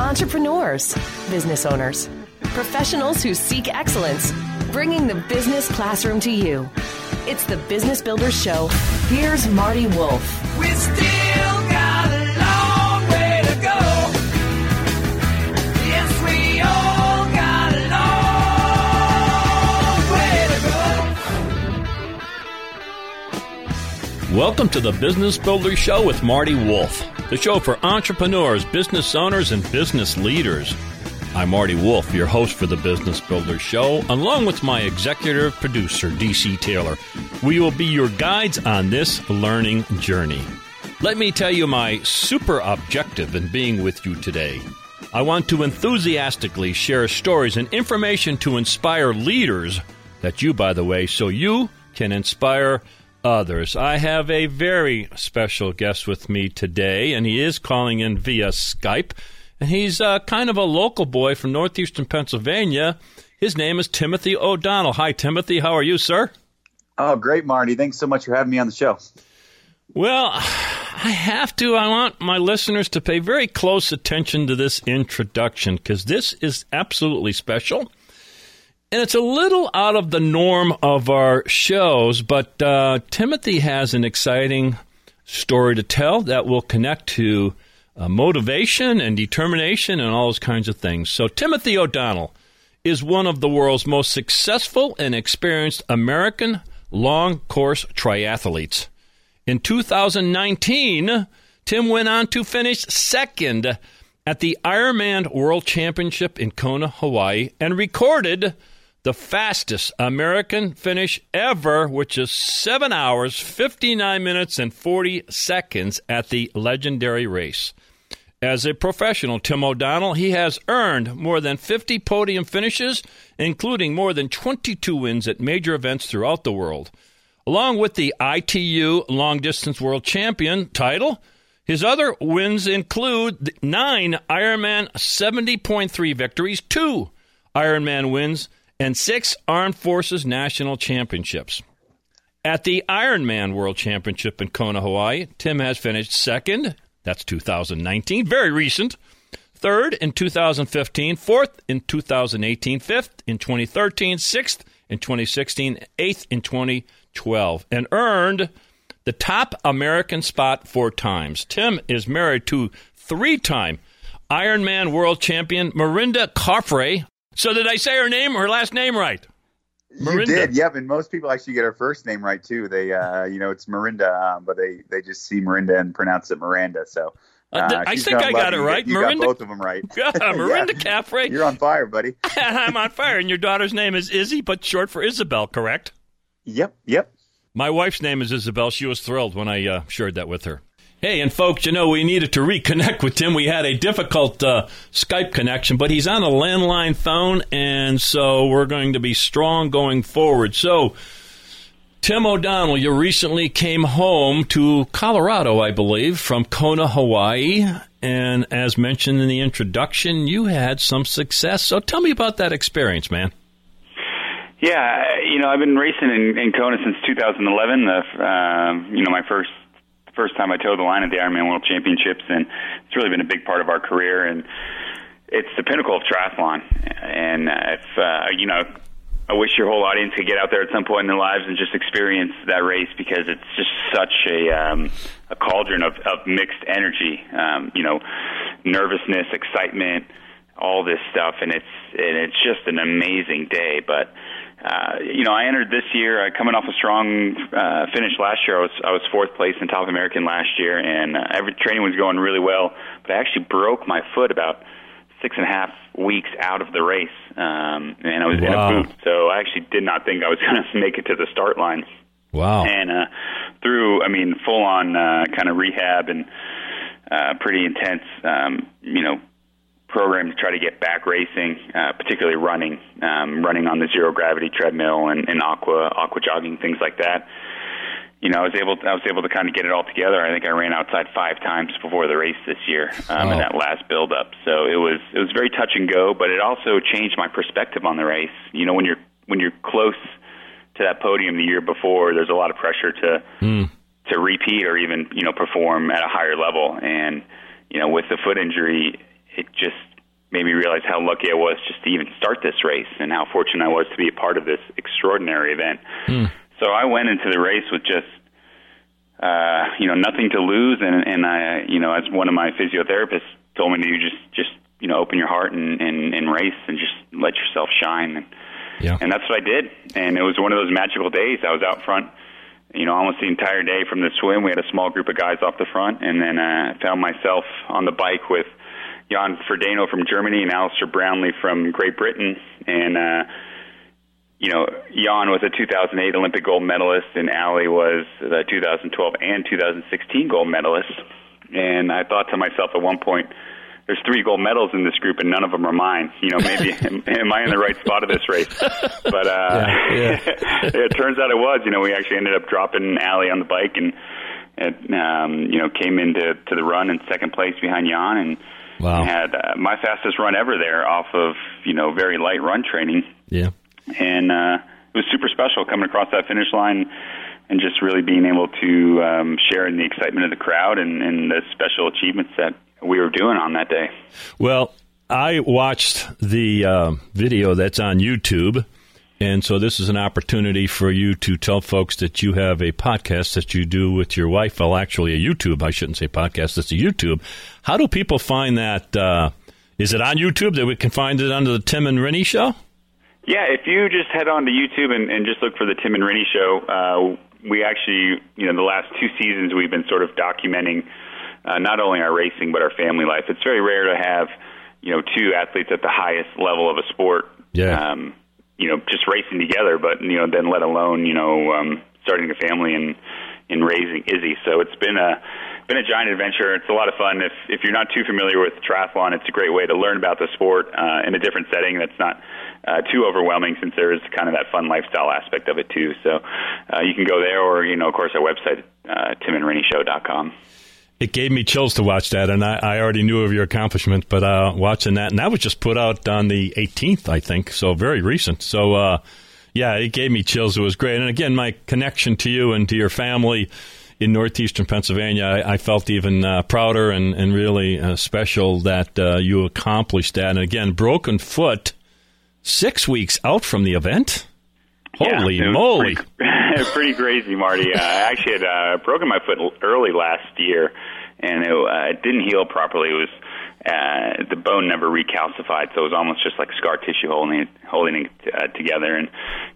entrepreneurs, business owners, professionals who seek excellence, bringing the business classroom to you. It's the Business Builders Show. Here's Marty Wolff. We still got a long way to go. Yes, we all got a long way to go. Welcome to the Business Builder Show with Marty Wolff, the show for entrepreneurs, business owners, and business leaders. I'm Marty Wolff, your host for the Business Builder Show, along with my executive producer, DC Taylor. We will be your guides on this learning journey. Let me tell you my super objective in being with you today. I want to enthusiastically share stories and information to inspire leaders that you, by the way, so you can inspire others. I have a very special guest with me today, and he is calling in via Skype. And he's uh, kind of a local boy from northeastern Pennsylvania. His name is Timothy O'Donnell. Hi, Timothy. How are you, sir? Oh, great, Marty. Thanks so much for having me on the show. Well, I have to. I want my listeners to pay very close attention to this introduction because this is absolutely special. And it's a little out of the norm of our shows, but uh, Timothy has an exciting story to tell that will connect to uh, motivation and determination and all those kinds of things. So, Timothy O'Donnell is one of the world's most successful and experienced American long course triathletes. In 2019, Tim went on to finish second at the Ironman World Championship in Kona, Hawaii, and recorded the fastest American finish ever, which is 7 hours, 59 minutes, and 40 seconds at the legendary race. As a professional, Tim O'Donnell, he has earned more than 50 podium finishes, including more than 22 wins at major events throughout the world. Along with the ITU Long Distance World Champion title, his other wins include nine Ironman 70.3 victories, two Ironman wins, and six Armed Forces National Championships. At the Ironman World Championship in Kona, Hawaii, Tim has finished second. That's 2019, very recent. Third in 2015, fourth in 2018, fifth in 2013, sixth in 2016, eighth in 2012, and earned the top American spot four times. Tim is married to three time Ironman world champion Mirinda Carfrae. So, did I say her name, or her last name right? You did, yep. And most people actually get her first name right too. They, uh, you know, it's Mirinda, um, but they they just see Mirinda and pronounce it Miranda. So Uh, th- I think I got it right. You got both of them right. Yeah, Mirinda Carfrae. You're on fire, buddy. I'm on fire. And your daughter's name is Izzy, but short for Isabel, correct? Yep, yep. My wife's name is Isabel. She was thrilled when I uh, shared that with her. Hey, and folks, you know, we needed to reconnect with Tim. We had a difficult uh, Skype connection, but he's on a landline phone, and so we're going to be strong going forward. So, Tim O'Donnell, you recently came home to Colorado, I believe, from Kona, Hawaii. And as mentioned in the introduction, you had some success. So tell me about that experience, man. Yeah, you know, I've been racing in, in Kona since 2011. The um, you know my first first time I toed the line at the Ironman World Championships, and it's really been a big part of our career. And it's the pinnacle of triathlon. And if uh, you know, I wish your whole audience could get out there at some point in their lives and just experience that race because it's just such a um, a cauldron of, of mixed energy. Um, you know, nervousness, excitement, all this stuff, and it's and it's just an amazing day. But uh, you know, I entered this year uh, coming off a strong uh, finish last year. I was I was fourth place in Top American last year, and uh, every training was going really well. But I actually broke my foot about six and a half weeks out of the race, um, and I was Wow. in a boot. So I actually did not think I was going to make it to the start line Wow. and uh, through I mean full on uh, kind of rehab and uh, pretty intense um, you know program to try to get back racing, uh, particularly running, um, running on the zero gravity treadmill and, and aqua aqua jogging things like that. You know, I was able to, I was able to kind of get it all together. I think I ran outside five times before the race this year um, Wow. in that last build up. So it was it was very touch and go, but it also changed my perspective on the race. You know, when you're when you're close to that podium the year before, there's a lot of pressure to to repeat or even you know perform at a higher level. And you know, with the foot injury, it just made me realize how lucky I was just to even start this race and how fortunate I was to be a part of this extraordinary event. So I went into the race with just uh, you know nothing to lose, and and I you know as one of my physiotherapists told me to just just you know open your heart and and, and race and just let yourself shine. And, Yeah. and that's what I did. And it was one of those magical days. I was out front, you know, almost the entire day from the swim. We had a small group of guys off the front, and then uh, I found myself on the bike with Jan Frodeno from Germany and Alistair Brownlee from Great Britain. And, uh, you know, Jan was a 2008 Olympic gold medalist, and Ali was the 2012 and 2016 gold medalist. And I thought to myself at one point, there's three gold medals in this group, and none of them are mine. You know, maybe am, am I in the right spot of this race? But uh, Yeah, it turns out it was. You know, we actually ended up dropping Ali on the bike, and it, um, you know, came into to the run in second place behind Jan, and Wow. had uh, my fastest run ever there off of you know very light run training Yeah. and uh, it was super special coming across that finish line and just really being able to um, share in the excitement of the crowd and, and the special achievements that we were doing on that day. Well, I watched the uh, video that's on YouTube. And so this is an opportunity for you to tell folks that you have a podcast that you do with your wife. Well, actually, a YouTube. I shouldn't say podcast. It's a YouTube. How do people find that? Uh, is it on YouTube that we can find it under the Tim and Rinny Show? Yeah, if you just head on to YouTube and, and just look for the Tim and Rinny Show, uh, we actually, you know, the last two seasons we've been sort of documenting uh, not only our racing but our family life. It's very rare to have, you know, two athletes at the highest level of a sport. Yeah. Um, you know, just racing together, but you know, then let alone you know, um, starting a family and and raising Izzy. So it's been a been a giant adventure. It's a lot of fun. If if you're not too familiar with triathlon, it's a great way to learn about the sport uh, in a different setting that's not uh, too overwhelming, since there is kind of that fun lifestyle aspect of it too. So uh, you can go there, or you know, of course, our website, uh, timandrinnyshow.com. It gave me chills to watch that, and I, I already knew of your accomplishment, but uh, watching that, and that was just put out on the 18th, I think, so very recent. So, uh, yeah, it gave me chills. It was great. And again, my connection to you and to your family in northeastern Pennsylvania, I, I felt even uh, prouder and, and really uh, special that uh, you accomplished that. And again, broken foot, six weeks out from the event. Holy Yeah, moly! Pretty, pretty crazy, Marty. Uh, I actually had uh, broken my foot early last year, and it, uh, didn't heal properly. It was uh, the bone never recalcified, so it was almost just like scar tissue holding it, holding it uh, together, and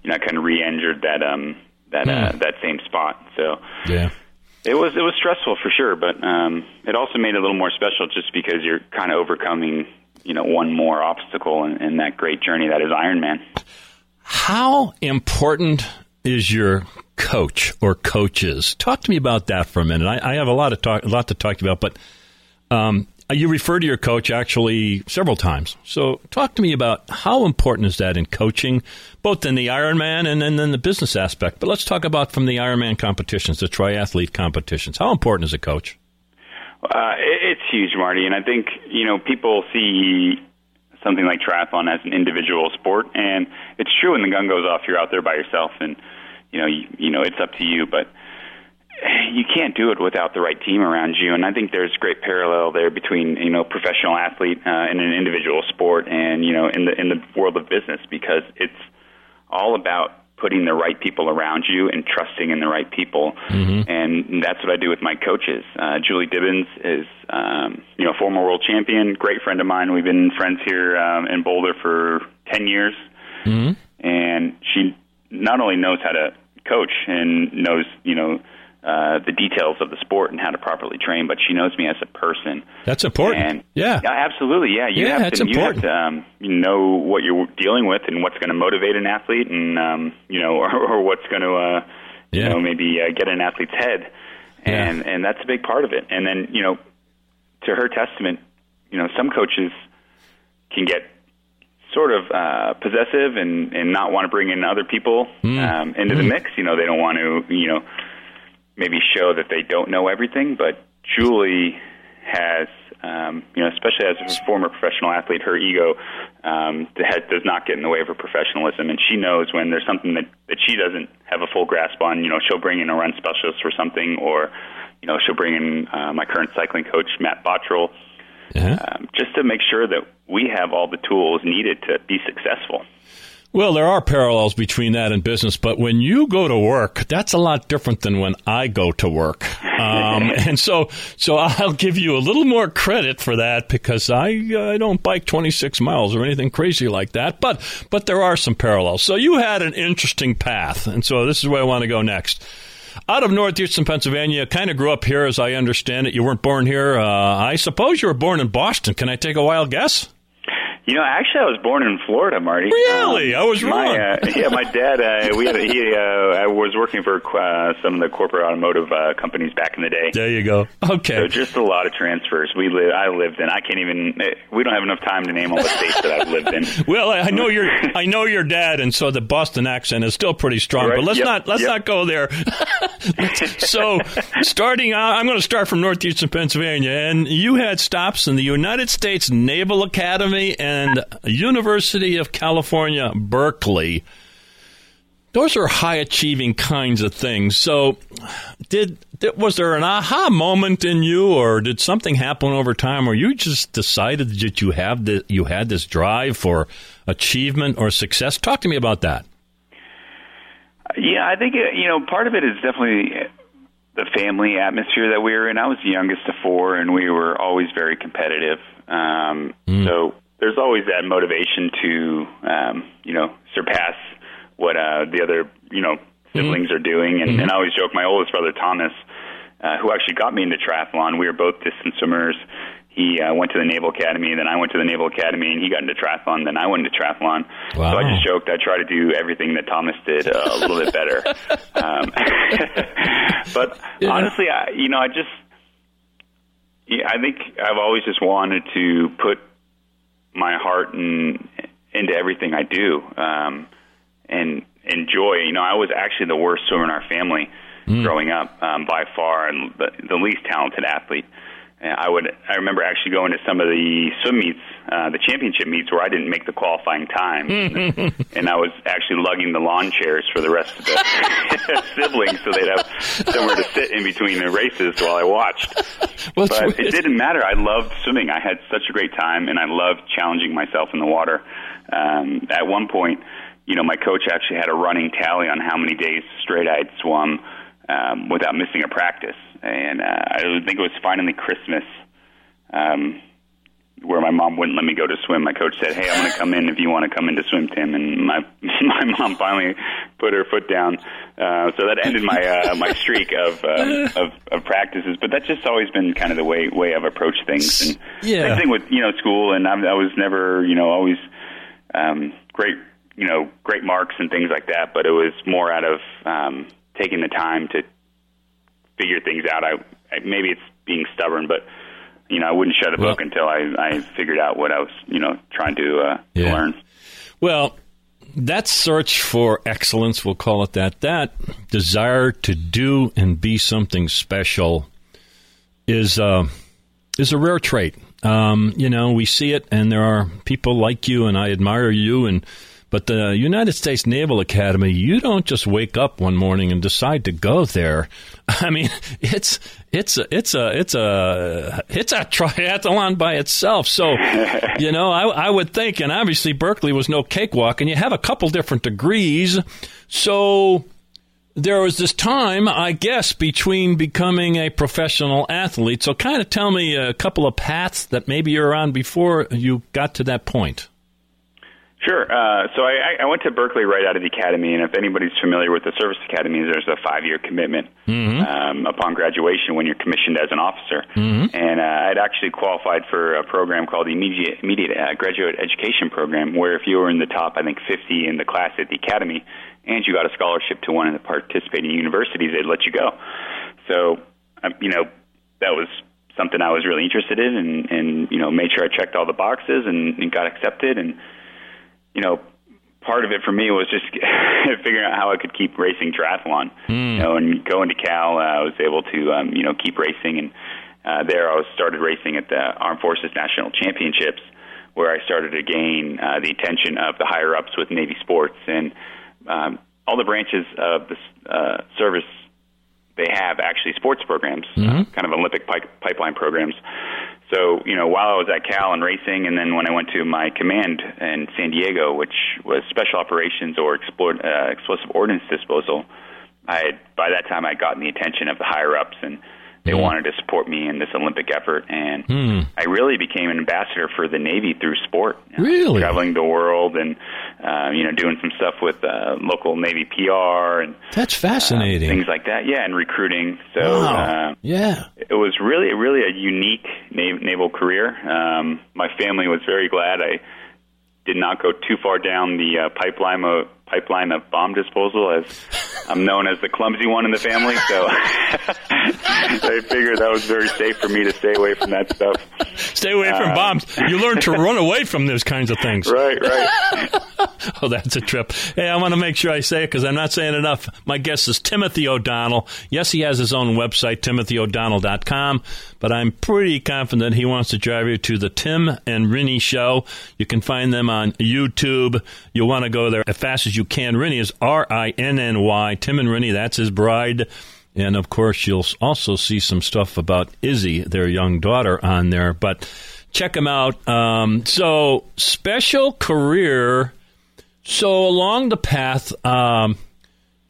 you know, I kind of re-injured that um, that uh, Hmm. that same spot. So Yeah. it was it was stressful for sure, but um, it also made it a little more special just because you're kind of overcoming you know one more obstacle in, in that great journey that is Ironman. How important is your coach or coaches? Talk to me about that for a minute. I, I have a lot of talk, a lot to talk about, but um, you refer to your coach actually several times. So talk to me about how important is that in coaching, both in the Ironman and, then the business aspect. But let's talk about from the Ironman competitions, the triathlete competitions. How important is a coach? Uh, it's huge, Marty, and I think you know people see something like triathlon as an individual sport, and it's true. When the gun goes off, you're out there by yourself, and you know you, you know it's up to you. But you can't do it without the right team around you, and I think there's great parallel there between you know professional athlete uh, and an individual sport, and you know in the in the world of business because it's all about putting the right people around you and trusting in the right people. And that's what I do with my coaches. Uh, Julie Dibens is, um, you know, a former world champion, great friend of mine. We've been friends here um, in Boulder for 10 years. And she not only knows how to coach and knows, you know, uh, the details of the sport and how to properly train, but she knows me as a person. That's important. And yeah. absolutely. Yeah, you Yeah, have to you have to um, know what you're dealing with and what's going to motivate an athlete, and um, you know, or, or what's going to uh, Yeah. you know maybe uh, get an athlete's head, and and that's a big part of it. And then you know, to her testament, you know, some coaches can get sort of uh, possessive and and not want to bring in other people Hmm. um, into the mix. You know, they don't want to you know maybe show that they don't know everything, but Julie has, um, you know, especially as a former professional athlete, her ego um, has, does not get in the way of her professionalism, and she knows when there's something that that she doesn't have a full grasp on. You know, she'll bring in a run specialist for something, or you know, she'll bring in uh, my current cycling coach, Matt Bottrill. Uh-huh. um, just to make sure that we have all the tools needed to be successful. Well, there are parallels between that and business, but when you go to work, that's a lot different than when I go to work. Um, and so, so I'll give you a little more credit for that because I I don't bike 26 miles or anything crazy like that. But but there are some parallels. So you had an interesting path, and so this is where I want to go next. Out of northeastern Pennsylvania, kind of grew up here, as I understand it. You weren't born here. Uh, I suppose you were born in Boston. Can I take a wild guess? You know, actually, I was born in Florida, Marty. Really? I was my, wrong. Uh, yeah, my dad. Uh, we had. A, he. Uh, I was working for uh, some of the corporate automotive uh, companies back in the day. There you go. Okay. So just a lot of transfers. We live. I lived in. I can't even. eh, We don't have enough time to name all the states that I've lived in. Well, I I know your I know your dad, and so the Boston accent is still pretty strong. Right. But let's Yep. not let's Yep. not go there. so, starting out, I'm going to start from northeastern Pennsylvania, and you had stops in the United States Naval Academy and University of California, Berkeley. Those are high achieving kinds of things. So, did, did was there an aha moment in you, or did something happen over time, or you just decided that you have the, you had this drive for achievement or success? Talk to me about that. Yeah, I think uh, you know part of it is definitely the family atmosphere that we were in. I was the youngest of four, and we were always very competitive. Um, So there's always that motivation to um, you know surpass what uh, the other you know siblings are doing. And, and I always joke, my oldest brother Thomas, uh, who actually got me into triathlon, we were both distance swimmers. He uh, went to the Naval Academy, then I went to the Naval Academy, and he got into triathlon. Then I went into triathlon. So I just joked I try to do everything that Thomas did uh, a little bit better. Um, but honestly, I, you know, I just, yeah, I think I've always just wanted to put my heart and into everything I do, um, and enjoy. You know, I was actually the worst swimmer in our family growing up, um, by far, and the, the least talented athlete. And I would. I remember actually going to some of the swim meets, uh, the championship meets, where I didn't make the qualifying time, and I was actually lugging the lawn chairs for the rest of the siblings, so they'd have somewhere to sit in between the races while I watched. Well, But it's- it didn't matter. I loved swimming. I had such a great time, and I loved challenging myself in the water. Um, at one point, you know, my coach actually had a running tally on how many days straight I'd swum um, without missing a practice. And uh, I think it was finally Christmas, um, where my mom wouldn't let me go to swim. My coach said, "Hey, I'm going to come in if you want to come in to swim, Tim." And my my mom finally put her foot down. Uh, so that ended my uh, my streak of, um, of of practices. But that's just always been kind of the way way I've approached things. And Yeah. same thing with you know school. And I'm, I was never you know always um, great you know great marks and things like that. But it was more out of um, taking the time to figure things out. I, I maybe it's being stubborn, but you know I wouldn't shut a book until I I figured out what I was you know trying to uh, to Yeah. learn. Well, that search for excellence, we'll call it that, that desire to do and be something special is uh, is a rare trait. Um, you know, we see it, and there are people like you, and I admire you. And but the United States Naval Academy, you don't just wake up one morning and decide to go there. I mean, it's it's a it's a it's a it's a triathlon by itself. So, you know, I, I would think, and obviously Berkeley was no cakewalk, and you have a couple different degrees. So there was this time, I guess, between becoming a professional athlete. So, kind of tell me a couple of paths that maybe you're on before you got to that point. Sure. Uh, so I, I went to Berkeley right out of the academy, and if anybody's familiar with the service academies, there's a five-year commitment um, upon graduation when you're commissioned as an officer. And uh, I'd actually qualified for a program called the Immediate, immediate uh, Graduate Education Program, where if you were in the top, I think, 50 in the class at the academy, and you got a scholarship to one of the participating universities, they'd let you go. So, um, you know, that was something I was really interested in, and, and you know, made sure I checked all the boxes and, and got accepted, and you know, part of it for me was just figuring out how I could keep racing triathlon. You know, and going to Cal, uh, I was able to, um, you know, keep racing, and uh, there I was started racing at the Armed Forces National Championships, where I started to gain uh, the attention of the higher ups with Navy Sports and um, all the branches of the uh, service. They have actually sports programs, uh, kind of Olympic pi- pipeline programs. So you know, while I was at Cal and racing, and then when I went to my command in San Diego, which was special operations or explore, uh, explosive ordnance disposal, I had by that time I'd gotten the attention of the higher ups and they wanted to support me in this Olympic effort, and I really became an ambassador for the Navy through sport. You know, Really? traveling the world and uh, you know doing some stuff with uh, local Navy PR and That's uh, fascinating. things like that. Yeah, and recruiting. So wow. uh, yeah. it was really, really a unique nav- naval career. Um, my family was very glad I did not go too far down the uh, pipeline of pipeline of bomb disposal, as I'm known as the clumsy one in the family. So I figured that was very safe for me to stay away from that stuff. Stay away from uh, bombs. You learn to run away from those kinds of things. Right, right. Oh, that's a trip. Hey, I want to make sure I say it because I'm not saying enough. My guest is Timothy O'Donnell. Yes, he has his own website, timothyo'donnell.com, but I'm pretty confident he wants to drive you to the Tim and Rinny show. You can find them on YouTube. You'll want to go there as fast as you can. Rinny is R I N N Y. Tim and Rinny, that's his bride. And of course, you'll also see some stuff about Izzy, their young daughter, on there. But check him out. Um, so, special career. So, along the path, um,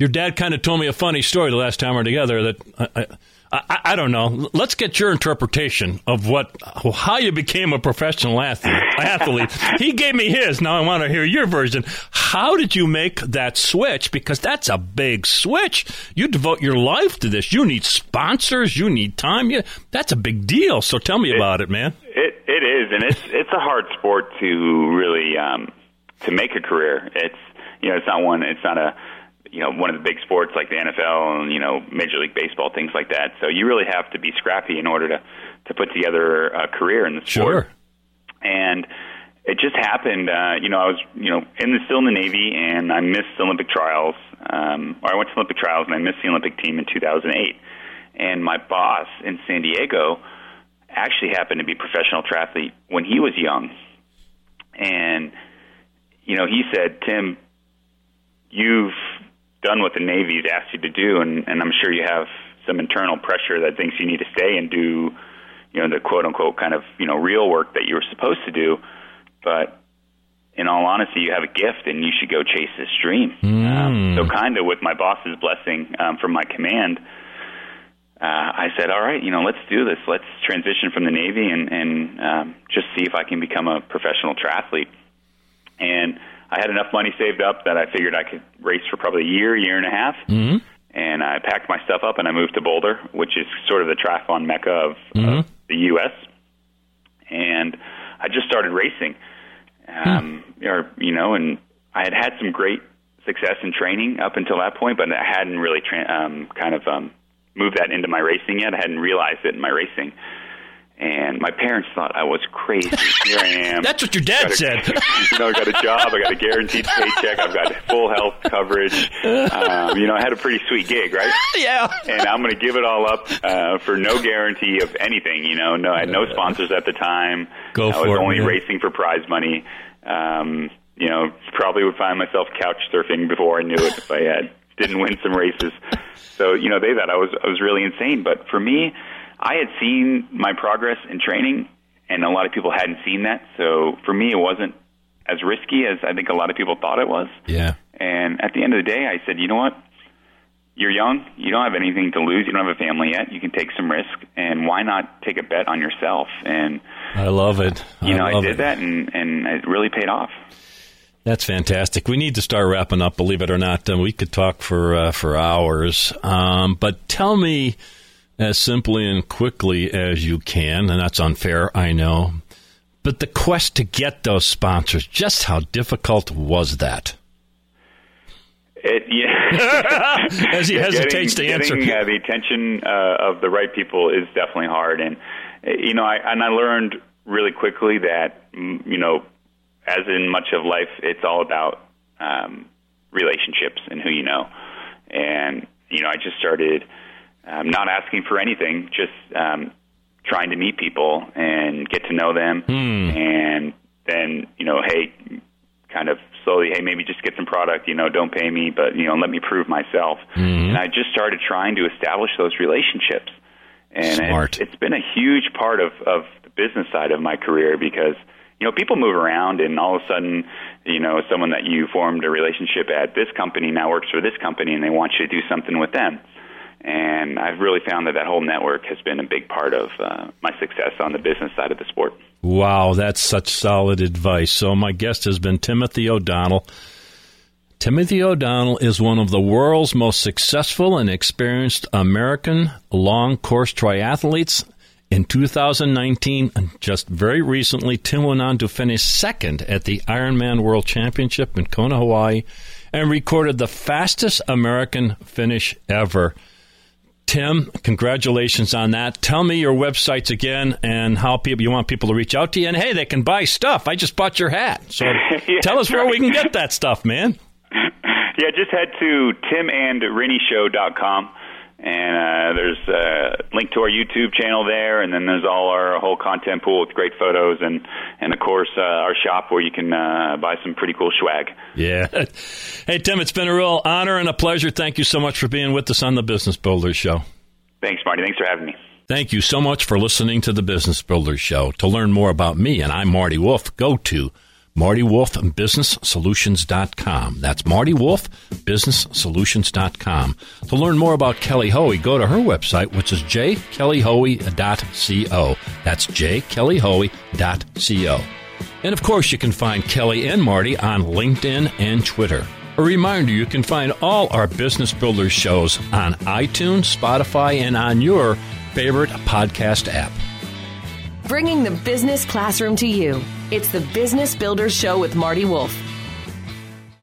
your dad kind of told me a funny story the last time we were together that I, I, I, don't know. Let's get your interpretation of what how you became a professional athlete. athlete. He gave me his. Now I want to hear your version. How did you make that switch? Because that's a big switch. You devote your life to this. You need sponsors. You need time. You, that's a big deal. So tell me about it, man. It it is, and it's it's a hard sport to really um, to make a career. It's you know it's not one it's not a you know one of the big sports like the NFL and you know Major League Baseball things like that. So you really have to be scrappy in order to to put together a career in the sport. Sure. and it just happened. Uh, you know, I was you know in the still in the Navy, and I missed Olympic trials. Um, or I went to Olympic trials, and I missed the Olympic team in 2008. And my boss in San Diego actually happened to be a professional triathlete when he was young, and you know he said, Tim, you've done what the Navy's asked you to do, and, and I'm sure you have some internal pressure that thinks you need to stay and do, you know, the quote unquote kind of you know real work that you were supposed to do, but in all honesty, you have a gift and you should go chase this dream. Um, so, kind of with my boss's blessing um, from my command, uh, I said, "All right, you know, let's do this. Let's transition from the Navy and, and um, just see if I can become a professional triathlete." And I had enough money saved up that I figured I could race for probably a year, year and a half. Mm-hmm. And I packed my stuff up and I moved to Boulder, which is sort of the triathlon mecca of, of the U.S. And I just started racing, um, or you know, and I had had some great success in training up until that point, but I hadn't really tra- um, kind of um, moved that into my racing yet. I hadn't realized it in my racing. And my parents thought I was crazy. Here I am. That's what your dad a- said. you know, I got a job. I got a guaranteed paycheck. I've got full health coverage. Um, you know, I had a pretty sweet gig, right? yeah. and I'm going to give it all up uh, for no guarantee of anything. You know, no, I had no sponsors at the time. Go I was for only man. racing for prize money. Um, you know, probably would find myself couch surfing before I knew it if I had didn't win some races. So you know, they thought I was I was really insane. But for me, I had seen my progress in training, and a lot of people hadn't seen that. So for me, it wasn't as risky as I think a lot of people thought it was. Yeah. And at the end of the day, I said, you know what? You're young. You don't have anything to lose. You don't have a family yet. You can take some risk, and why not take a bet on yourself? And I love it. you know, I, did it. that, and and it really paid off. That's fantastic. We need to start wrapping up. Believe it or not, uh, we could talk for uh, for hours. Um, but tell me as simply and quickly as you can, and that's unfair, I know. But the quest to get those sponsors, just how difficult was that? It, yeah. As he hesitates getting, to answer. Getting uh, the attention uh, of the right people is definitely hard, and you know, I and I learned really quickly that mm, you know, as in much of life, it's all about um, relationships and who you know, and you know, I just started um, not asking for anything, just um, trying to meet people and get to know them, and then you know, hey, kind of slowly, hey, maybe just get some product, you know, don't pay me, but, you know, let me prove myself. And I just started trying to establish those relationships. And Smart. It's, it's been a huge part of, of the business side of my career because you know people move around and all of a sudden you know someone that you formed a relationship at this company now works for this company and they want you to do something with them and I've really found that that whole network has been a big part of uh, my success on the business side of the sport. Wow, that's such solid advice. So, my guest has been Timothy O'Donnell. Timothy O'Donnell is one of the world's most successful and experienced American long course triathletes. In 2019, just very recently, Tim went on to finish second at the Ironman World Championship in Kona, Hawaii, and recorded the fastest American finish ever. Tim, congratulations on that. Tell me your websites again and how people you want people to reach out to you. And hey, they can buy stuff. I just bought your hat. So Yeah, tell us where right. we can get that stuff, man. Yeah, just head to timandrinnyshow.com. And uh, there's a link to our YouTube channel there, and then there's all our whole content pool with great photos, and and of course uh, our shop where you can uh, buy some pretty cool swag. Yeah. Hey, Tim, it's been a real honor and a pleasure. Thank you so much for being with us on the Business Builders Show. Thanks, Marty. Thanks for having me. Thank you so much for listening to the Business Builders Show. To learn more about me, and I'm Marty Wolff, go to MartyWolffBusinessSolutions.com. That's Marty Wolff, BusinessSolutions.com. To learn more about Kelly Hoey, go to her website, which is jkellyhoey.co. That's jkellyhoey.co. And of course, you can find Kelly and Marty on LinkedIn and Twitter. A reminder you can find all our Business Builders shows on iTunes, Spotify, and on your favorite podcast app. Bringing the business classroom to you. It's the Business Builders Show with Marty Wolff.